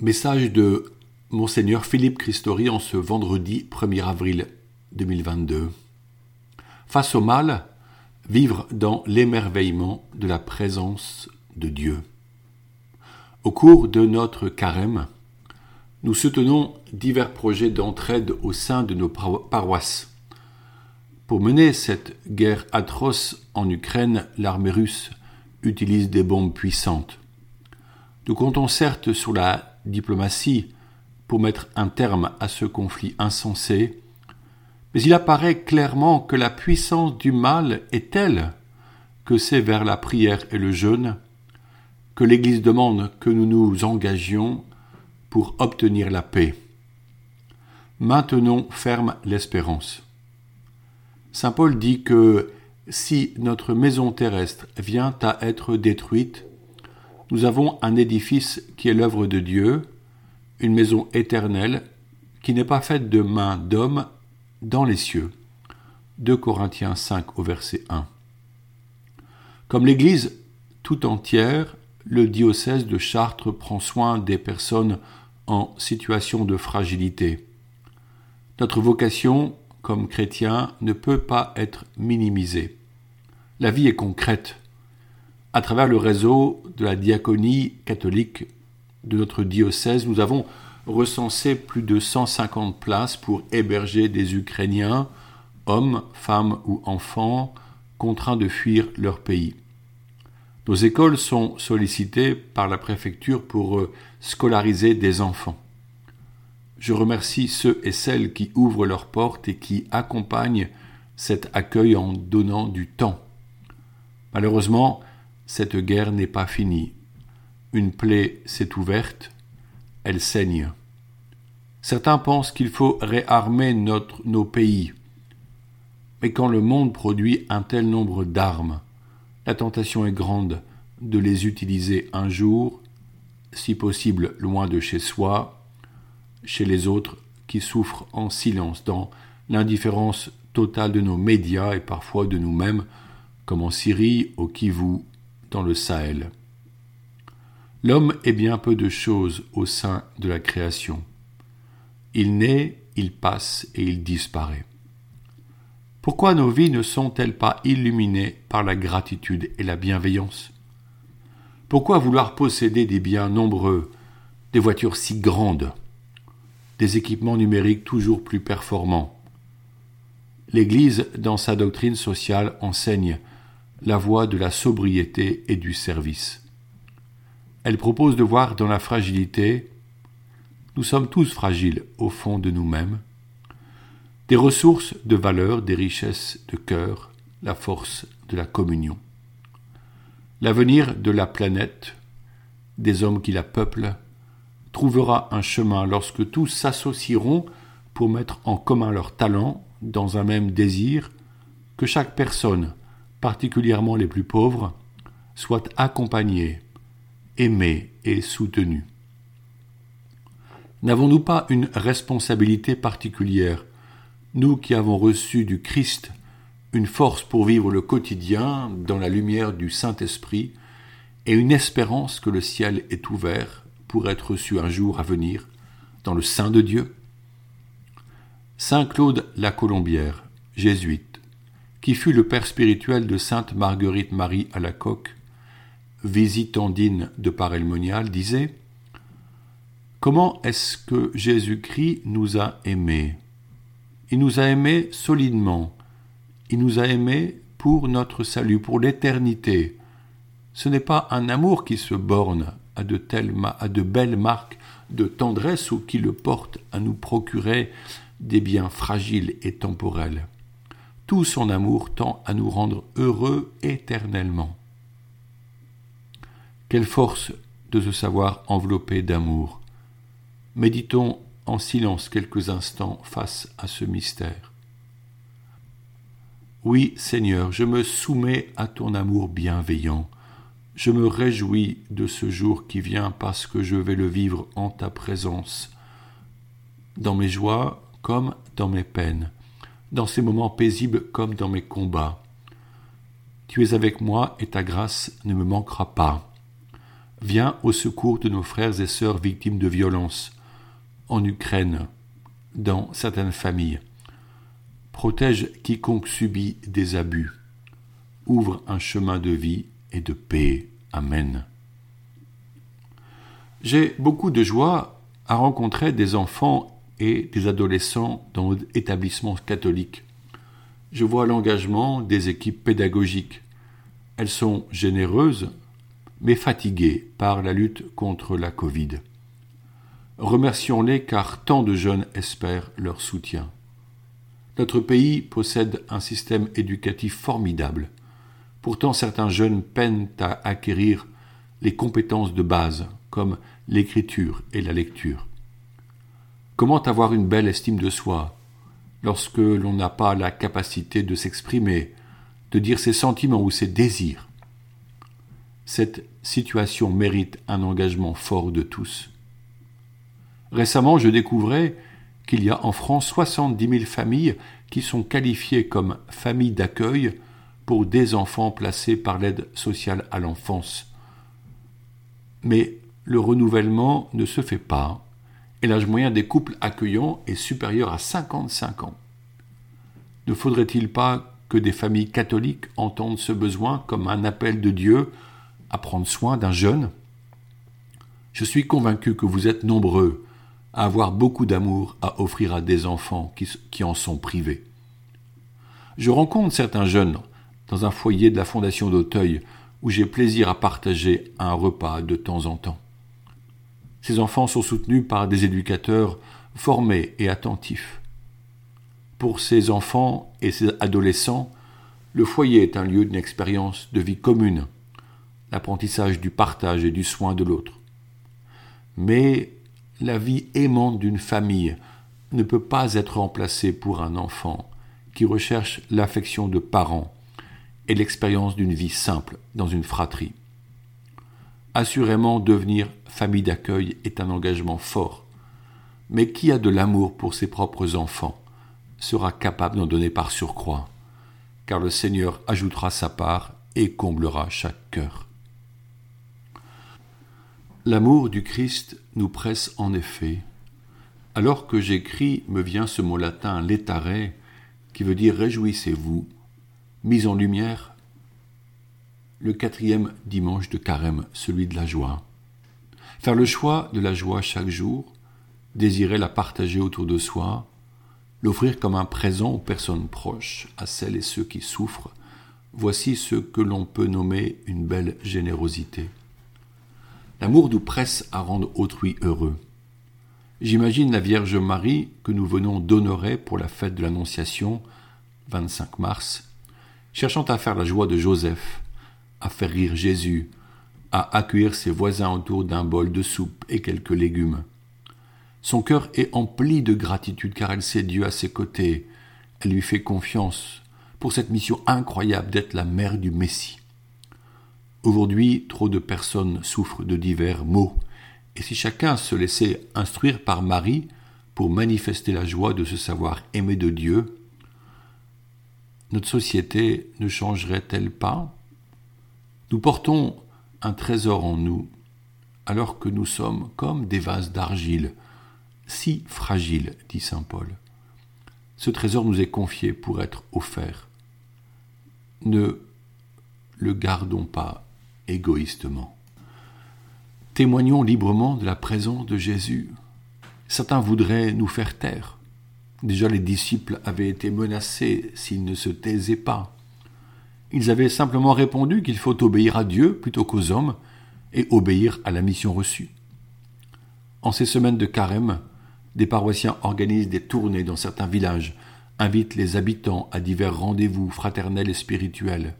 Message de Monseigneur Philippe Christori en ce vendredi 1er avril 2022. Face au mal, vivre dans l'émerveillement de la présence de Dieu. Au cours de notre carême, nous soutenons divers projets d'entraide au sein de nos paroisses. Pour mener cette guerre atroce en Ukraine, l'armée russe utilise des bombes puissantes. Nous comptons certes sur la diplomatie pour mettre un terme à ce conflit insensé, mais il apparaît clairement que la puissance du mal est telle que c'est vers la prière et le jeûne que l'Église demande que nous nous engagions pour obtenir la paix. Maintenons ferme l'espérance. Saint Paul dit que si notre maison terrestre vient à être détruite, nous avons un édifice qui est l'œuvre de Dieu, une maison éternelle qui n'est pas faite de mains d'hommes dans les cieux. 2 Corinthiens 5 au verset 1. Comme l'Église tout entière, le diocèse de Chartres prend soin des personnes en situation de fragilité. Notre vocation, comme chrétiens, ne peut pas être minimisée. La vie est concrète à travers le réseau de la diaconie catholique de notre diocèse, nous avons recensé plus de 150 places pour héberger des Ukrainiens, hommes, femmes ou enfants, contraints de fuir leur pays. Nos écoles sont sollicitées par la préfecture pour euh, scolariser des enfants. Je remercie ceux et celles qui ouvrent leurs portes et qui accompagnent cet accueil en donnant du temps. Malheureusement, cette guerre n'est pas finie. Une plaie s'est ouverte, elle saigne. Certains pensent qu'il faut réarmer nos pays. Mais quand le monde produit un tel nombre d'armes, la tentation est grande de les utiliser un jour, si possible loin de chez soi, chez les autres qui souffrent en silence dans l'indifférence totale de nos médias et parfois de nous-mêmes, comme en Syrie, au Kivu dans le Sahel. L'homme est bien peu de choses au sein de la création. Il naît, il passe et il disparaît. Pourquoi nos vies ne sont-elles pas illuminées par la gratitude et la bienveillance? Pourquoi vouloir posséder des biens nombreux, des voitures si grandes, des équipements numériques toujours plus performants? L'Église, dans sa doctrine sociale, enseigne la voie de la sobriété et du service. Elle propose de voir dans la fragilité, nous sommes tous fragiles au fond de nous-mêmes, des ressources de valeur, des richesses de cœur, la force de la communion. L'avenir de la planète, des hommes qui la peuplent, trouvera un chemin lorsque tous s'associeront pour mettre en commun leurs talents dans un même désir, que chaque personne particulièrement les plus pauvres, soient accompagnés, aimés et soutenus. N'avons-nous pas une responsabilité particulière, nous qui avons reçu du Christ une force pour vivre le quotidien dans la lumière du Saint-Esprit et une espérance que le ciel est ouvert pour être reçu un jour à venir dans le sein de Dieu? Saint Claude la Colombière, jésuite, qui fut le père spirituel de sainte Marguerite Marie à la coque, visitandine de Parelmonial, disait Comment est-ce que Jésus-Christ nous a aimés? Il nous a aimés solidement. Il nous a aimés pour notre salut, pour l'éternité. Ce n'est pas un amour qui se borne à de, à de belles marques de tendresse ou qui le porte à nous procurer des biens fragiles et temporels tout son amour tend à nous rendre heureux éternellement. Quelle force de se savoir enveloppé d'amour. Méditons en silence quelques instants face à ce mystère. Oui, Seigneur, je me soumets à ton amour bienveillant. Je me réjouis de ce jour qui vient parce que je vais le vivre en ta présence, dans mes joies comme dans mes peines dans ces moments paisibles comme dans mes combats. Tu es avec moi et ta grâce ne me manquera pas. Viens au secours de nos frères et sœurs victimes de violences en Ukraine, dans certaines familles. Protège quiconque subit des abus. Ouvre un chemin de vie et de paix. Amen. J'ai beaucoup de joie à rencontrer des enfants et des adolescents dans l'établissement catholique. Je vois l'engagement des équipes pédagogiques. Elles sont généreuses, mais fatiguées par la lutte contre la Covid. Remercions-les car tant de jeunes espèrent leur soutien. Notre pays possède un système éducatif formidable. Pourtant certains jeunes peinent à acquérir les compétences de base, comme l'écriture et la lecture. Comment avoir une belle estime de soi lorsque l'on n'a pas la capacité de s'exprimer, de dire ses sentiments ou ses désirs? Cette situation mérite un engagement fort de tous. Récemment, je découvrais qu'il y a en France 70 000 familles qui sont qualifiées comme familles d'accueil pour des enfants placés par l'aide sociale à l'enfance. Mais le renouvellement ne se fait pas et l'âge moyen des couples accueillants est supérieur à 55 ans. Ne faudrait-il pas que des familles catholiques entendent ce besoin comme un appel de Dieu à prendre soin d'un jeune? Je suis convaincu que vous êtes nombreux à avoir beaucoup d'amour à offrir à des enfants qui, qui en sont privés. Je rencontre certains jeunes dans un foyer de la Fondation d'Auteuil où j'ai plaisir à partager un repas de temps en temps. Ces enfants sont soutenus par des éducateurs formés et attentifs. Pour ces enfants et ces adolescents, le foyer est un lieu d'une expérience de vie commune, l'apprentissage du partage et du soin de l'autre. Mais la vie aimante d'une famille ne peut pas être remplacée pour un enfant qui recherche l'affection de parents et l'expérience d'une vie simple dans une fratrie. Assurément, devenir famille d'accueil est un engagement fort, mais qui a de l'amour pour ses propres enfants sera capable d'en donner par surcroît, car le Seigneur ajoutera sa part et comblera chaque cœur. L'amour du Christ nous presse en effet. Alors que j'écris, me vient ce mot latin létare, qui veut dire réjouissez-vous, mise en lumière le quatrième dimanche de carême, celui de la joie. Faire le choix de la joie chaque jour, désirer la partager autour de soi, l'offrir comme un présent aux personnes proches, à celles et ceux qui souffrent, voici ce que l'on peut nommer une belle générosité. L'amour nous presse à rendre autrui heureux. J'imagine la Vierge Marie que nous venons d'honorer pour la fête de l'Annonciation, 25 mars, cherchant à faire la joie de Joseph, à faire rire Jésus, à accueillir ses voisins autour d'un bol de soupe et quelques légumes. Son cœur est empli de gratitude car elle sait Dieu à ses côtés. Elle lui fait confiance pour cette mission incroyable d'être la mère du Messie. Aujourd'hui, trop de personnes souffrent de divers maux, et si chacun se laissait instruire par Marie pour manifester la joie de se savoir aimé de Dieu, notre société ne changerait-elle pas? Nous portons un trésor en nous, alors que nous sommes comme des vases d'argile, si fragiles, dit saint Paul. Ce trésor nous est confié pour être offert. Ne le gardons pas égoïstement. Témoignons librement de la présence de Jésus. Certains voudraient nous faire taire. Déjà les disciples avaient été menacés s'ils ne se taisaient pas. Ils avaient simplement répondu qu'il faut obéir à Dieu plutôt qu'aux hommes et obéir à la mission reçue. En ces semaines de carême, des paroissiens organisent des tournées dans certains villages, invitent les habitants à divers rendez-vous fraternels et spirituels.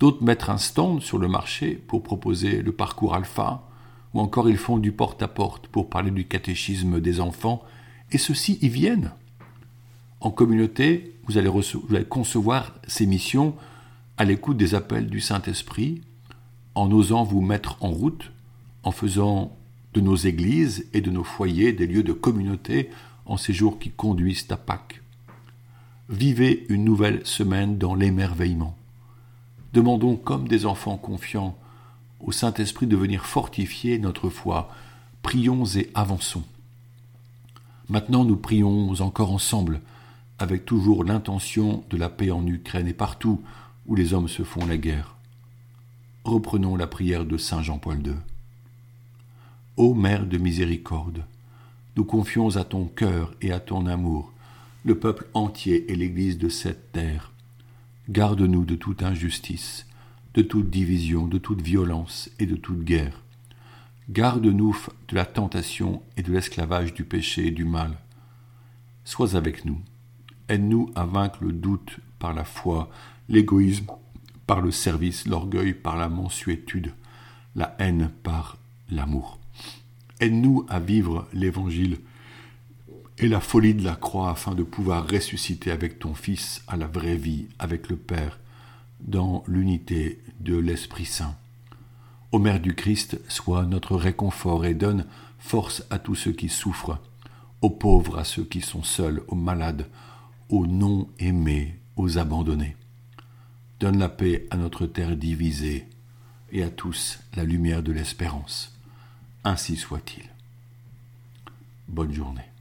D'autres mettent un stand sur le marché pour proposer le parcours alpha, ou encore ils font du porte-à-porte -porte pour parler du catéchisme des enfants, et ceux-ci y viennent. En communauté, vous allez, concevoir ces missions à l'écoute des appels du Saint-Esprit, en osant vous mettre en route, en faisant de nos églises et de nos foyers des lieux de communauté en ces jours qui conduisent à Pâques. Vivez une nouvelle semaine dans l'émerveillement. Demandons comme des enfants confiants au Saint-Esprit de venir fortifier notre foi. Prions et avançons. Maintenant nous prions encore ensemble, avec toujours l'intention de la paix en Ukraine et partout où les hommes se font la guerre. Reprenons la prière de Saint Jean-Paul II. Ô Mère de miséricorde, nous confions à ton cœur et à ton amour le peuple entier et l'Église de cette terre. Garde-nous de toute injustice, de toute division, de toute violence et de toute guerre. Garde-nous de la tentation et de l'esclavage du péché et du mal. Sois avec nous. Aide-nous à vaincre le doute par la foi, l'égoïsme par le service, l'orgueil par la mansuétude, la haine par l'amour. Aide-nous à vivre l'Évangile et la folie de la croix afin de pouvoir ressusciter avec ton Fils à la vraie vie avec le Père dans l'unité de l'Esprit Saint. Ô Mère du Christ, sois notre réconfort et donne force à tous ceux qui souffrent, aux pauvres, à ceux qui sont seuls, aux malades, aux non-aimés, aux abandonnés. Donne la paix à notre terre divisée et à tous la lumière de l'espérance. Ainsi soit-il. Bonne journée.